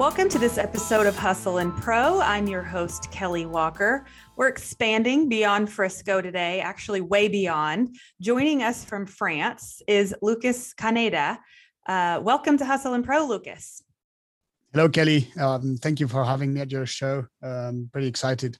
Welcome to this episode of Hustle and Pro. I'm your host, Kelly Walker. We're expanding beyond Frisco today, actually, way beyond. Joining us from France is Lucas Caneda. Uh, welcome to Hustle and Pro, Lucas. Hello, Kelly. Um, thank you for having me at your show. Um, pretty excited.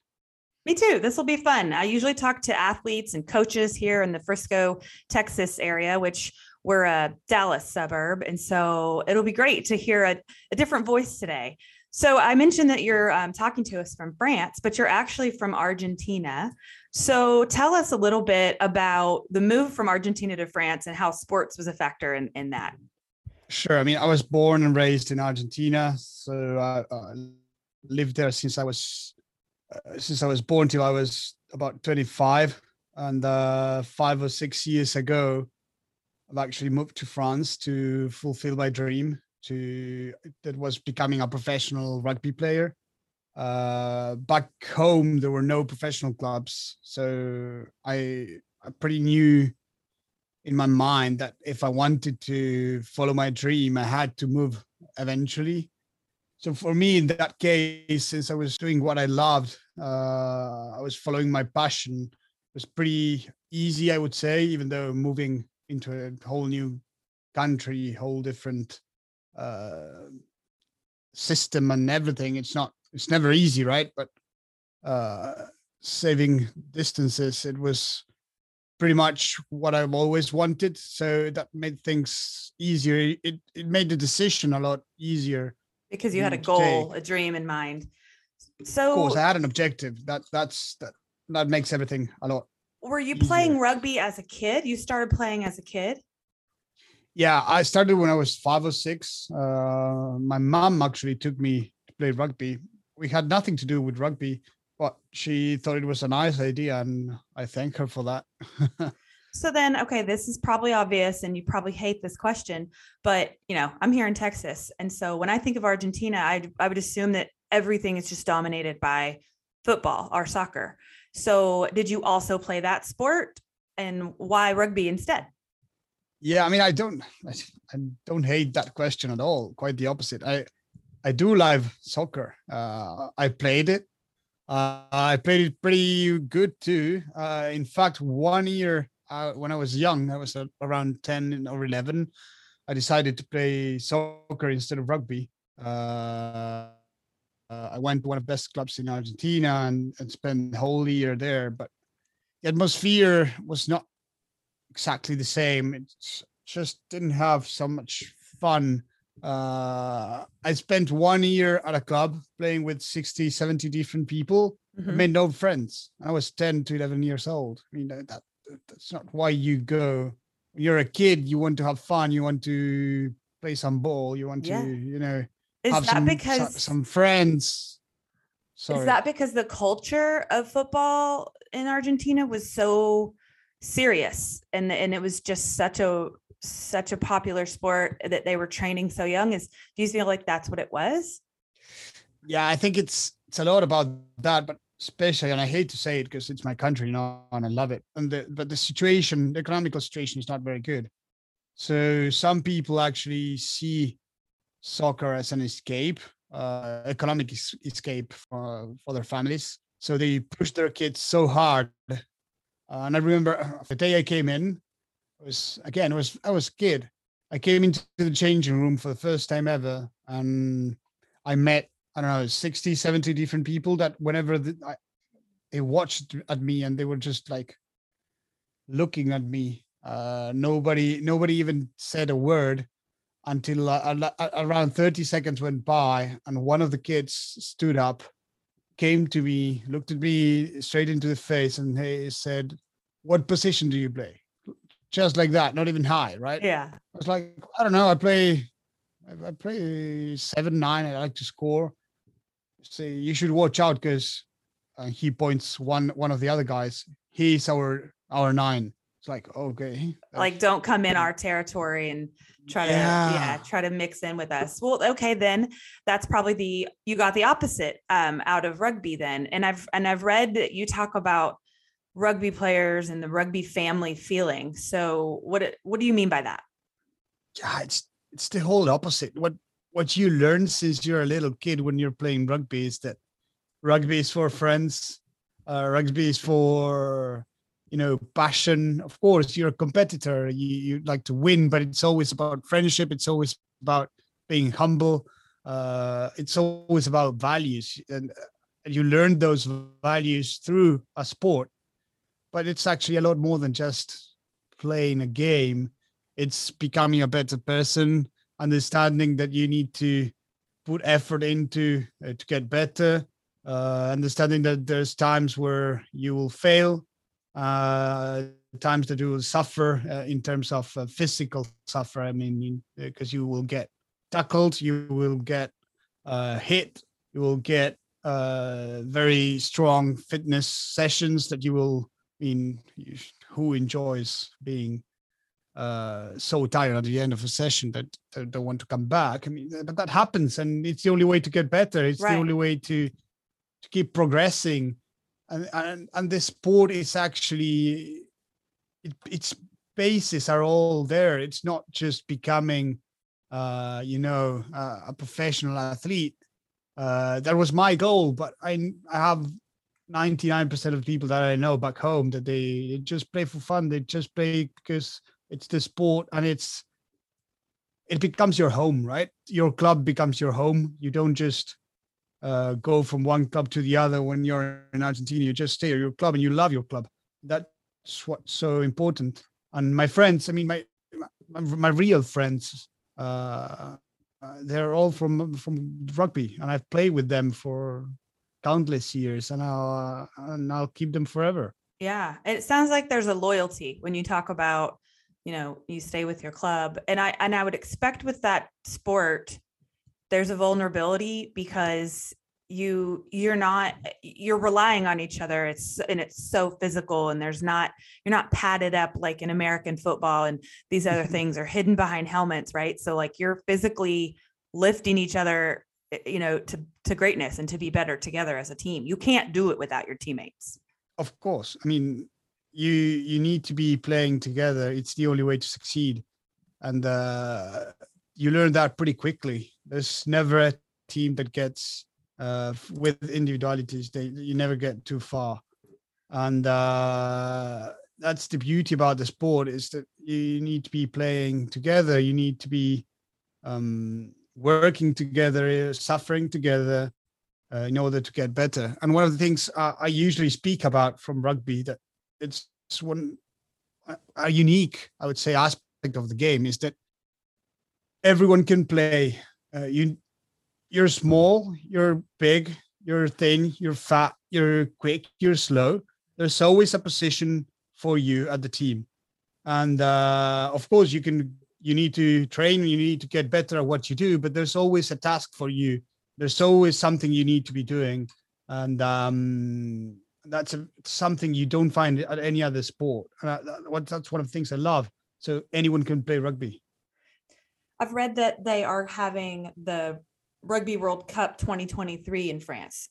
Me too. This will be fun. I usually talk to athletes and coaches here in the Frisco, Texas area, which we're a Dallas suburb. And so it'll be great to hear a, a different voice today. So I mentioned that you're um, talking to us from France, but you're actually from Argentina. So tell us a little bit about the move from Argentina to France and how sports was a factor in, in that. Sure. I mean, I was born and raised in Argentina, so I uh, lived there since I was uh, since I was born till I was about 25, and uh, five or six years ago, I've actually moved to France to fulfill my dream to that was becoming a professional rugby player. Uh, back home, there were no professional clubs, so I I pretty knew in my mind that if I wanted to follow my dream, I had to move eventually. So for me, in that case, since I was doing what I loved, uh, I was following my passion. It was pretty easy, I would say, even though moving into a whole new country, whole different uh, system and everything. It's not. It's never easy, right? But uh, saving distances, it was pretty much what I've always wanted. So that made things easier. It it made the decision a lot easier because you had a goal, a dream in mind. So of course, I had an objective. That that's that that makes everything a lot. Were you playing rugby as a kid? You started playing as a kid. Yeah, I started when I was five or six. Uh, my mom actually took me to play rugby. We had nothing to do with rugby but she thought it was a nice idea and i thank her for that so then okay this is probably obvious and you probably hate this question but you know i'm here in texas and so when i think of argentina i, I would assume that everything is just dominated by football or soccer so did you also play that sport? And why rugby instead? Yeah i mean i don't i don't hate that question at all. Quite the opposite. I i do love soccer. Uh, i played it. Uh, I played it pretty good too. Uh, in fact, one year uh, when I was young, I was around 10 or 11, I decided to play soccer instead of rugby. Uh, I went to one of the best clubs in Argentina and, and spent the whole year there. But the atmosphere was not exactly the same. It just didn't have so much fun uh, I spent one year at a club playing with 60, 70 different people. Mm-hmm. I made no friends. I was 10 to 11 years old. I mean, that, that that's not why you go. You're a kid, you want to have fun. You want to play some ball. You want yeah. to, you know, is have that some, because some friends. Sorry. Is that because the culture of football in Argentina was so serious and and it was just such a such a popular sport that they were training so young is do you feel like that's what it was yeah i think it's it's a lot about that but especially and i hate to say it because it's my country you know and i love it and the but the situation the economical situation is not very good so some people actually see soccer as an escape uh economic es- escape for for their families so they push their kids so hard uh, and i remember uh, the day i came in it was again, it was I was a kid. I came into the changing room for the first time ever, and I met I don't know 60, 70 different people that whenever the, I, they watched at me and they were just like looking at me. Uh, nobody nobody even said a word until uh, around 30 seconds went by and one of the kids stood up came to me looked at me straight into the face and he said what position do you play just like that, not even high, right? Yeah. I was like, I don't know. I play, I play seven, nine. I like to score. Say you should watch out because uh, he points one one of the other guys. He's our our nine. It's like okay. Like don't come in our territory and try to yeah. yeah try to mix in with us. Well, okay, then that's probably the you got the opposite um out of rugby then. And I've and I've read that you talk about rugby players and the rugby family feeling. So what what do you mean by that? Yeah, it's it's the whole opposite. What what you learn since you're a little kid when you're playing rugby is that rugby is for friends. Uh, rugby is for you know passion. Of course, you're a competitor. You you like to win, but it's always about friendship. It's always about being humble. Uh, it's always about values, and you learn those values through a sport. But it's actually a lot more than just playing a game. It's becoming a better person, understanding that you need to put effort into uh, to get better, uh, understanding that there's times where you will fail, uh, times that you will suffer uh, in terms of uh, physical suffer. I mean, because you will get tackled, you will get uh, hit, you will get uh, very strong fitness sessions that you will. I mean, you, who enjoys being uh, so tired at the end of a session that they don't want to come back? I mean, but that happens, and it's the only way to get better. It's Right. the only way to to keep progressing, and and and this sport is actually it, its bases are all there. It's not just becoming, uh, you know, uh, a professional athlete. Uh, that was my goal, but I I have 99% of people that I know back home that they, they just play for fun. They just play because it's the sport and it's it becomes your home, right? Your club becomes your home. You don't just uh, go from one club to the other when you're in Argentina. You just stay at your club and you love your club. That's what's so important. And my friends, I mean, my my, my real friends, uh, uh, they're all from from rugby, and I've played with them for countless years, and I'll uh, and I'll keep them forever. Yeah, it sounds like there's a loyalty when you talk about, you know, you stay with your club. And I and I would expect with that sport there's a vulnerability because you you're not you're relying on each other. It's and it's so physical and there's not you're not padded up like in American football and these other things are hidden behind helmets, right? So like you're physically lifting each other eh, you know to to greatness and to be better together as a team. You can't do it without your teammates. Of course, I mean, you you need to be playing together. It's the only way to succeed, and uh, you learn that pretty quickly. There's never a team that gets uh, with individualities. They you never get too far, and uh, that's the beauty about the sport is that you need to be playing together. You need to be um, working together, suffering together, uh, in order to get better. And one of the things uh, I usually speak about from rugby that it's one a unique, I would say, aspect of the game is that everyone can play. Uh, you you're small, you're big, you're thin, you're fat, you're quick, you're slow. There's always a position for you at the team, and uh, of course you can you need to train, you need to get better at what you do, but there's always a task for you. There's always something you need to be doing. And um, that's a, something you don't find at any other sport. And I, that, that's one of the things i love. So anyone can play rugby I've read that they are having the Rugby World Cup 2023 in France.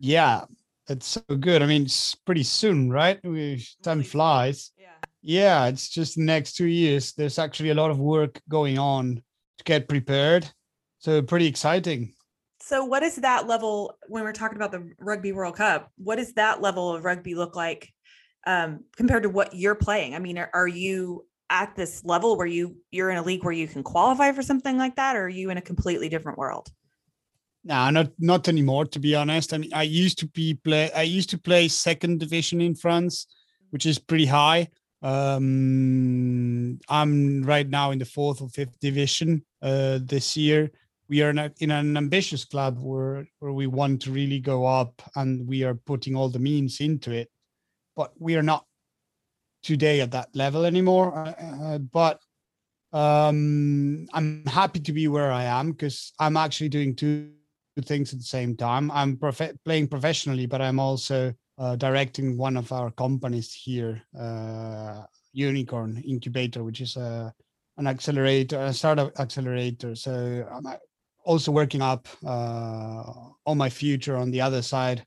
yeah it's so good i mean it's pretty soon right we, time flies Yeah. yeah it's just the next two years there's actually a lot of work going on to get prepared so pretty exciting So what is that level when we're talking about the Rugby World Cup? What does that level of rugby look like um, compared to what you're playing? I mean, are, are you at this level where you you're in a league where you can qualify for something like that, or are you in a completely different world? No, not not anymore. To be honest, I mean, I used to be play. I used to play second division in France, which is pretty high. Um, I'm right now in the fourth or fifth division. Uh, this year, we are in, an ambitious club where where we want to really go up, and we are putting all the means into it. But we are not today at that level anymore. Uh, uh, but um, I'm happy to be where I am because I'm actually doing two things at the same time. I'm prof- playing professionally, but I'm also uh, directing one of our companies here, uh, Unicorn Incubator, which is a an accelerator, a startup accelerator. So I'm uh, also working up uh, on my future on the other side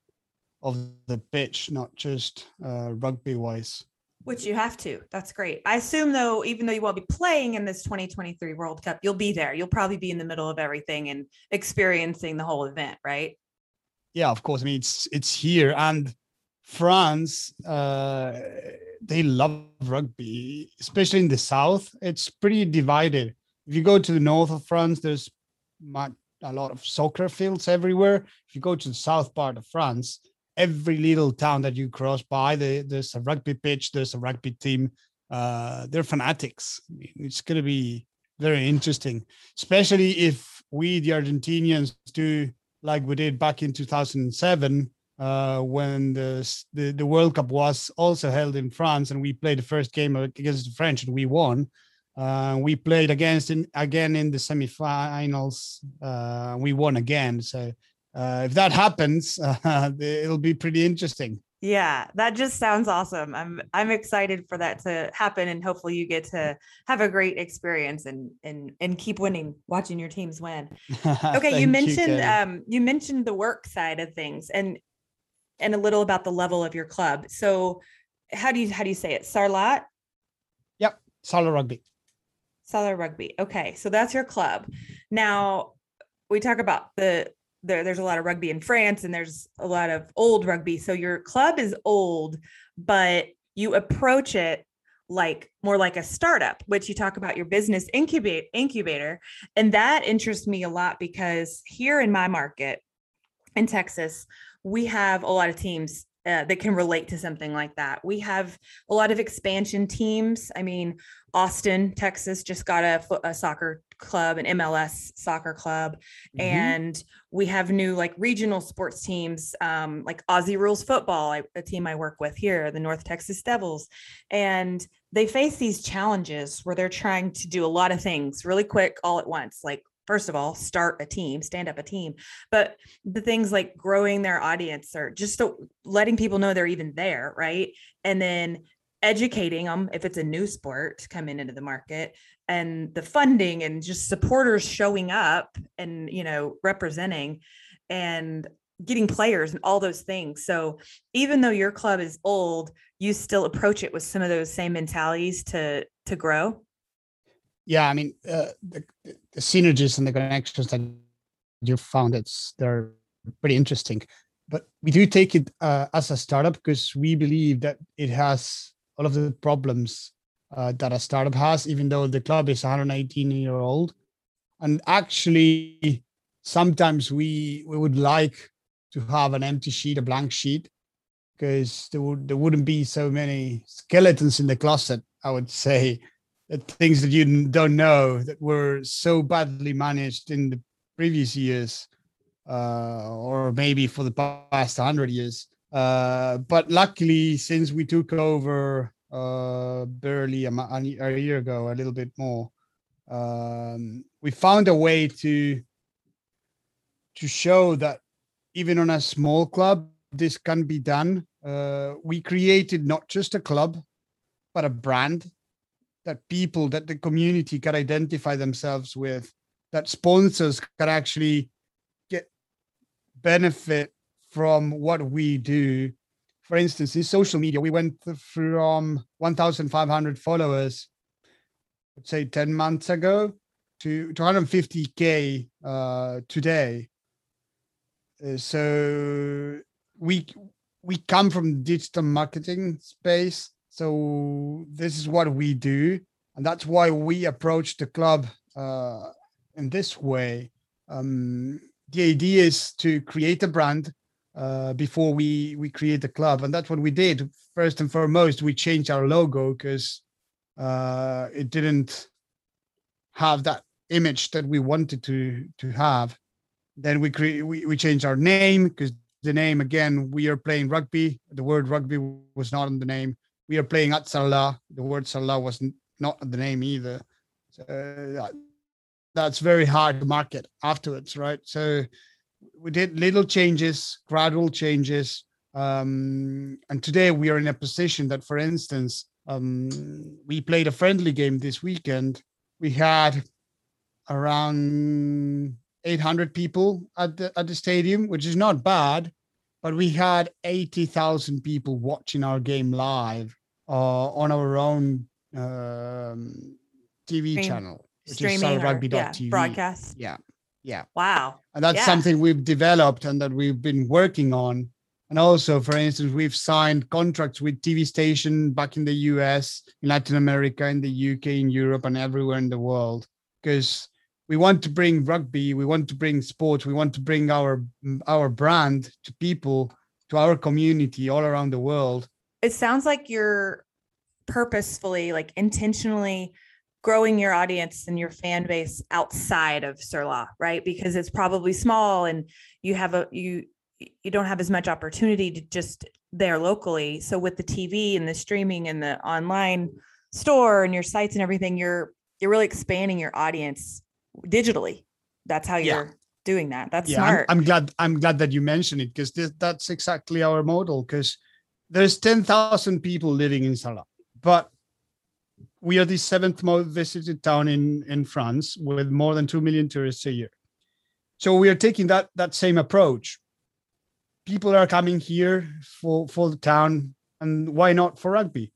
of the pitch, not just uh, rugby wise. Which you have to. That's great. I assume though, even though you won't be playing in this 2023 World Cup, you'll be there. You'll probably be in the middle of everything and experiencing the whole event, right? Yeah, of course. I mean, it's it's here and France. Uh, they love rugby, especially in the south. It's pretty divided. If you go to the north of France, there's a lot of soccer fields everywhere. If you go to the south part of France, every little town that you cross by, there's a rugby pitch, there's a rugby team. Uh, they're fanatics. It's going to be very interesting, especially if we, the Argentinians, do like we did back in 2007 uh, when the, the, the World Cup was also held in France, and we played the first game against the French and we won. Uh, we played against in, again in the semifinals. Uh, we won again. So uh, if that happens, it'll be pretty interesting. Yeah, that just sounds awesome. I'm I'm excited for that to happen, and hopefully you get to have a great experience and and and keep winning, watching your teams win. Okay, you mentioned you, um you mentioned the work side of things, and and a little about the level of your club. So how do you how do you say it? Sarlat? Yep, Sarlat Rugby. Sarlat Rugby. Okay, so that's your club. Now we talk about the there, there's a lot of rugby in France and there's a lot of old rugby. So your club is old, but you approach it like more like a startup, which you talk about your business incubate incubator. And that interests me a lot because here in my market in Texas, we have a lot of teams uh, that can relate to something like that. We have a lot of expansion teams. I mean, Austin, Texas just got a, a soccer club, an MLS soccer club, mm-hmm. and we have new like regional sports teams, um, like Aussie Rules Football, I, a team I work with here, the North Texas Devils, and they face these challenges where they're trying to do a lot of things really quick all at once, like first of all start a team stand up a team but the things like growing their audience or just letting people know they're even there right? And then educating them if it's a new sport coming into the market and the funding and just supporters showing up and you know representing and getting players and all those things. So even though your club is old you still approach it with some of those same mentalities to to grow yeah, I mean, uh, the, the synergies and the connections that you found, it's they're pretty interesting. But we do take it uh, as a startup because we believe that it has all of the problems uh, that a startup has, even though the club is 118 year old. And actually, sometimes we we would like to have an empty sheet, a blank sheet, because there would there wouldn't be so many skeletons in the closet. I would say things that you don't know that were so badly managed in the previous years uh, or maybe for the past 100 years. Uh, but luckily since we took over uh, barely a, a, year ago a little bit more um, we found a way to to show that even on a small club this can be done. Uh, we created not just a club but a brand that people that the community can identify themselves with that sponsors can actually get benefit from what we do. For instance in social media we went from 1500 followers let's say 10 months ago to 250k uh, today. Uh, so we we come from digital marketing space so this is what we do, and that's why we approach the club uh, in this way. Um, the idea is to create a brand uh, before we we create the club, and that's what we did. First and foremost, we changed our logo because uh, it didn't have that image that we wanted to to have. Then we create we, we changed our name because the name again we are playing rugby. The word rugby was not in the name we are playing at Sarlat. The word Sarlat was not the name either. So uh, that's very hard to market afterwards, right? So we did little changes, gradual changes. Um, and today we are in a position that, for instance, um, we played a friendly game this weekend. We had around 800 people at the at the stadium, which is not bad, but we had 80,000 people watching our game live on our own um, TV Stream- channel, which is Streaming or yeah, sarlatrugby.tv. broadcast. Yeah, yeah, Wow. and that's Yeah. something we've developed and that we've been working on. And also, for instance, we've signed contracts with TV station back in the US, in Latin America, in the UK, in Europe, and everywhere in the world because we want to bring rugby, we want to bring sports, we want to bring our our brand to people, to our community all around the world. It sounds like you're purposefully, like intentionally growing your audience and your fan base outside of Sarlat, right? Because it's probably small and you have a you you don't have as much opportunity to just there locally. So with the TV and the streaming and the online store and your sites and everything, you're you're really expanding your audience digitally. That's how Yeah. you're doing that. That's yeah, I'm. I'm glad I'm glad that you mentioned it because that's exactly our model. Because there's ten thousand people living in Sarlat, but we are the seventh most visited town in in France with more than two million tourists a year. So we are taking that that same approach. People are coming here for for the town, and why not for rugby?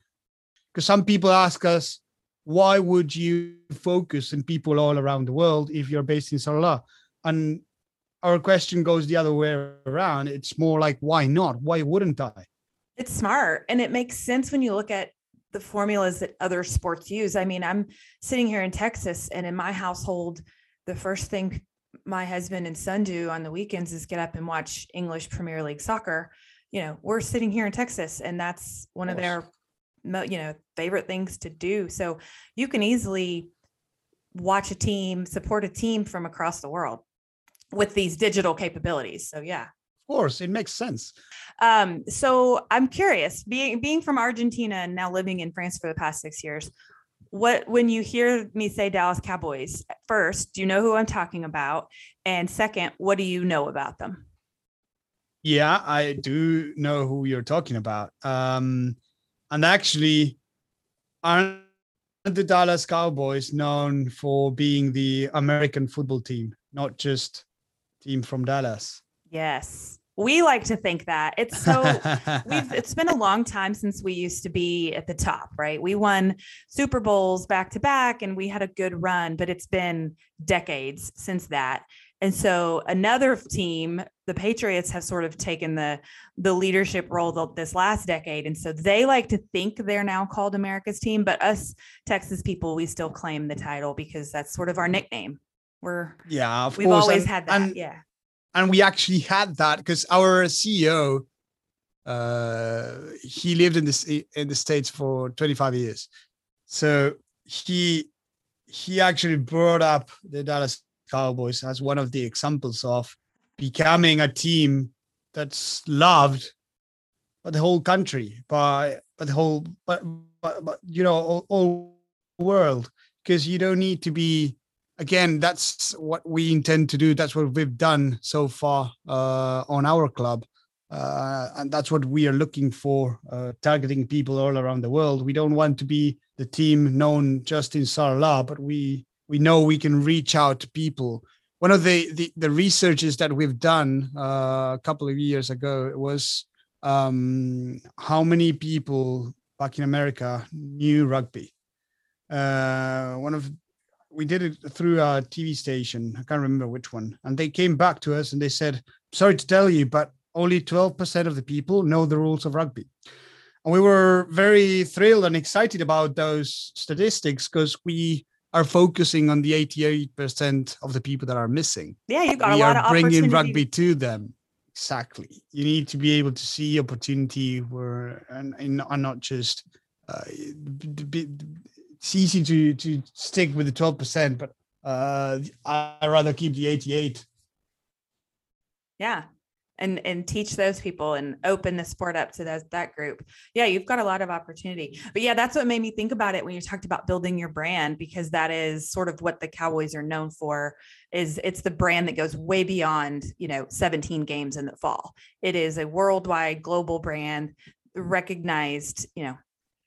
Because some people ask us, why would you focus on people all around the world if you're based in Sarlat? And our question goes the other way around. It's more like, why not? Why wouldn't I? It's smart and it makes sense when you look at the formulas that other sports use. I mean, I'm sitting here in Texas and in my household, the first thing my husband and son do on the weekends is get up and watch English Premier League soccer. You know, we're sitting here in Texas and that's one of their you know, favorite things to do. So you can easily watch a team, support a team from across the world with these digital capabilities. So yeah. Of course, it makes sense. Um, so I'm curious, being being from Argentina and now living in France for the past six years, what when you hear me say Dallas Cowboys, first, do you know who I'm talking about? And second, what do you know about them? Yeah, I do know who you're talking about. Um, and actually, aren't the Dallas Cowboys known for being the American football team, not just team from Dallas? Yes. We like to think that. It's so we've it's been a long time since we used to be at the top, right? We won Super Bowls back to back and we had a good run, but it's been decades since that. And so another team, the Patriots have sort of taken the the leadership role th- this last decade and so they like to think they're now called America's team, but us Texas people we still claim the title because that's sort of our nickname. We're yeah, of we've course. always and- had that. and- yeah. And we actually had that because our CEO, uh, he lived in this in the states for 25 years, so he he actually brought up the Dallas Cowboys as one of the examples of becoming a team that's loved by the whole country, by by the whole, but but, but you know, all, all world, because you don't need to be again that's what we intend to do. That's what we've done so far uh, on our club. Uh, and that's what we are looking for uh, targeting people all around the world. We don't want to be the team known just in Sarlat but we we know we can reach out to people. One of the the, the researches that we've done uh, a couple of years ago was um, how many people back in america knew rugby. Uh, one of we did it through a TV station. I can't remember which one. And they came back to us and they said, sorry to tell you, but only 12% of the people know the rules of rugby. And we were very thrilled and excited about those statistics because we are focusing on the 88% of the people that are missing. Yeah, you got we a lot are of bringing rugby to them. Exactly. You need to be able to see opportunity where and, and, not just uh, b- b- b- it's easy to to stick with the 12%, but uh, I rather keep the 88. yeah. And and teach those people and open the sport up to those that group. Yeah you've got a lot of opportunity. But yeah that's what made me think about it when you talked about building your brand because that is sort of what the cowboys are known for is it's the brand that goes way beyond you know 17 games in the fall. It is a worldwide global brand recognized you know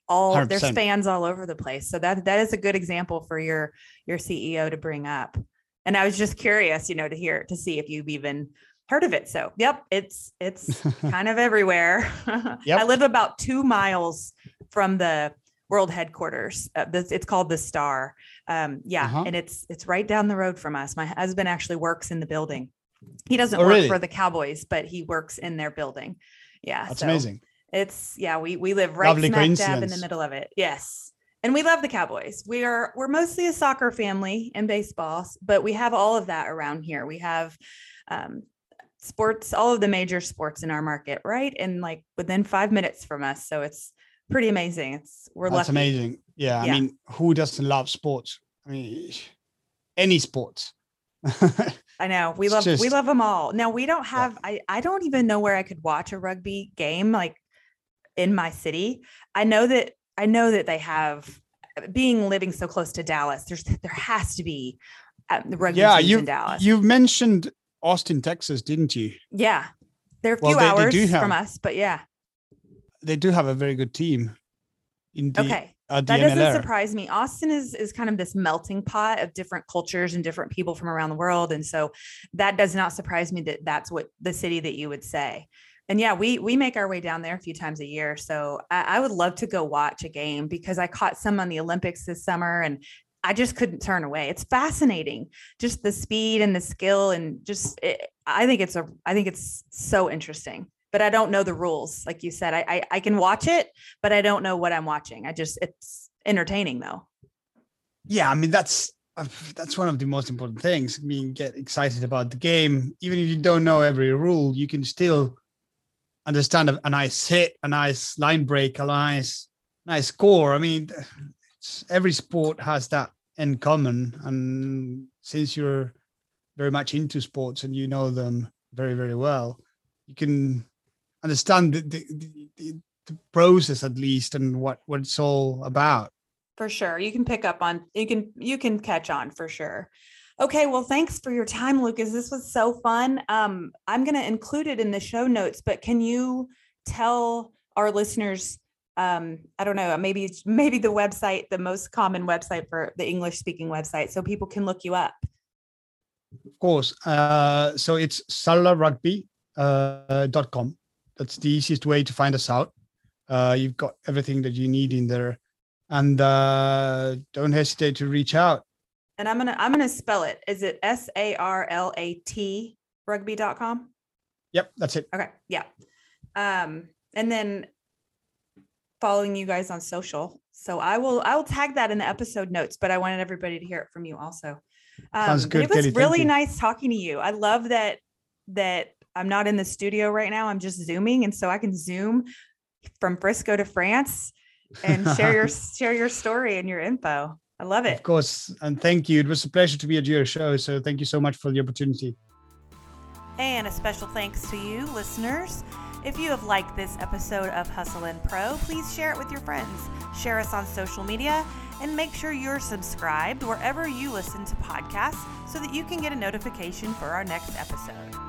all there's 100%. fans all over the place so that that is a good example for your your ceo to bring up and i was just curious you know to hear to see if you've even heard of it so yep it's it's kind of everywhere i live about two miles from the world headquarters. Uh, this, it's called the Star. Um, yeah, Uh-huh. and it's it's right down the road from us. My husband actually works in the building. He doesn't Oh, work really? for the Cowboys, but he works in their building. Yeah, That's so amazing. It's yeah, we we live right Lovely smack dab in the middle of it. Yes. And we love the Cowboys. We are we're mostly a soccer family and baseball, but we have all of that around here. We have um sports, all of the major sports in our market, right? And like within five minutes from us. So it's pretty amazing. It's we're That's lucky. amazing. Yeah, Yeah. I mean, who doesn't love sports? I mean, any sports. I know we love we love them all. Now we don't have I I don't even know where I could watch a rugby game like in my city. I know that I know that they have being living so close to Dallas. There's there has to be uh, the rugby yeah, teams you in Dallas. you mentioned Austin, Texas, didn't you? yeah, they're a few they- they hours do from us, but yeah. They do have a very good team. In the, Okay. uh, that doesn't MLR. surprise me. Austin is is kind of this melting pot of different cultures and different people from around the world, and so that does not surprise me that that's what the city that you would say. And yeah, we we make our way down there a few times a year, so I, I would love to go watch a game because I caught some on the Olympics this summer, and I just couldn't turn away. It's fascinating, just the speed and the skill, and just it, I think it's a I think it's so interesting. But I don't know the rules, like you said. I, I I can watch it, but I don't know what I'm watching. I just it's entertaining though. yeah i mean that's that's one of the most important things i mean get excited about the game even if you don't know every rule you can still understand a, a nice hit a nice line break a nice nice score i mean every sport has that in common and since you're very much into sports and you know them very very well you can understand the, the, the, the, the process at least and what what it's all about For sure. You can pick up on you can you can catch on for sure. Okay, well thanks for your time Lucas. This was so fun. Um I'm going to include it in the show notes, but can you tell our listeners um I don't know, maybe maybe the website, the most common website for the English speaking website so people can look you up. Of course. Uh, so it's sarlatrugby uh. That's the easiest way to find us out. Uh, you've got everything that you need in there, and uh, don't hesitate to reach out. And I'm going to I'm to spell it. Is it S A R L A T rugby.com? Yep, that's it. Okay. Yeah. Um, and then following you guys on social. So I will I will tag that in the episode notes, but I wanted everybody to hear it from you also. Um, Sounds good, It was. Really nice talking to you. I love that that I'm not in the studio right now. I'm just zooming, and so I can zoom from Frisco to France and share your share your story and your info. I love it. Of course, and thank you. It was a pleasure to be at your show. So thank you so much for the opportunity. And a special thanks to you, listeners. If you have liked this episode of Hustle and Pro, please share it with your friends. Share us on social media and make sure you're subscribed wherever you listen to podcasts so that you can get a notification for our next episode.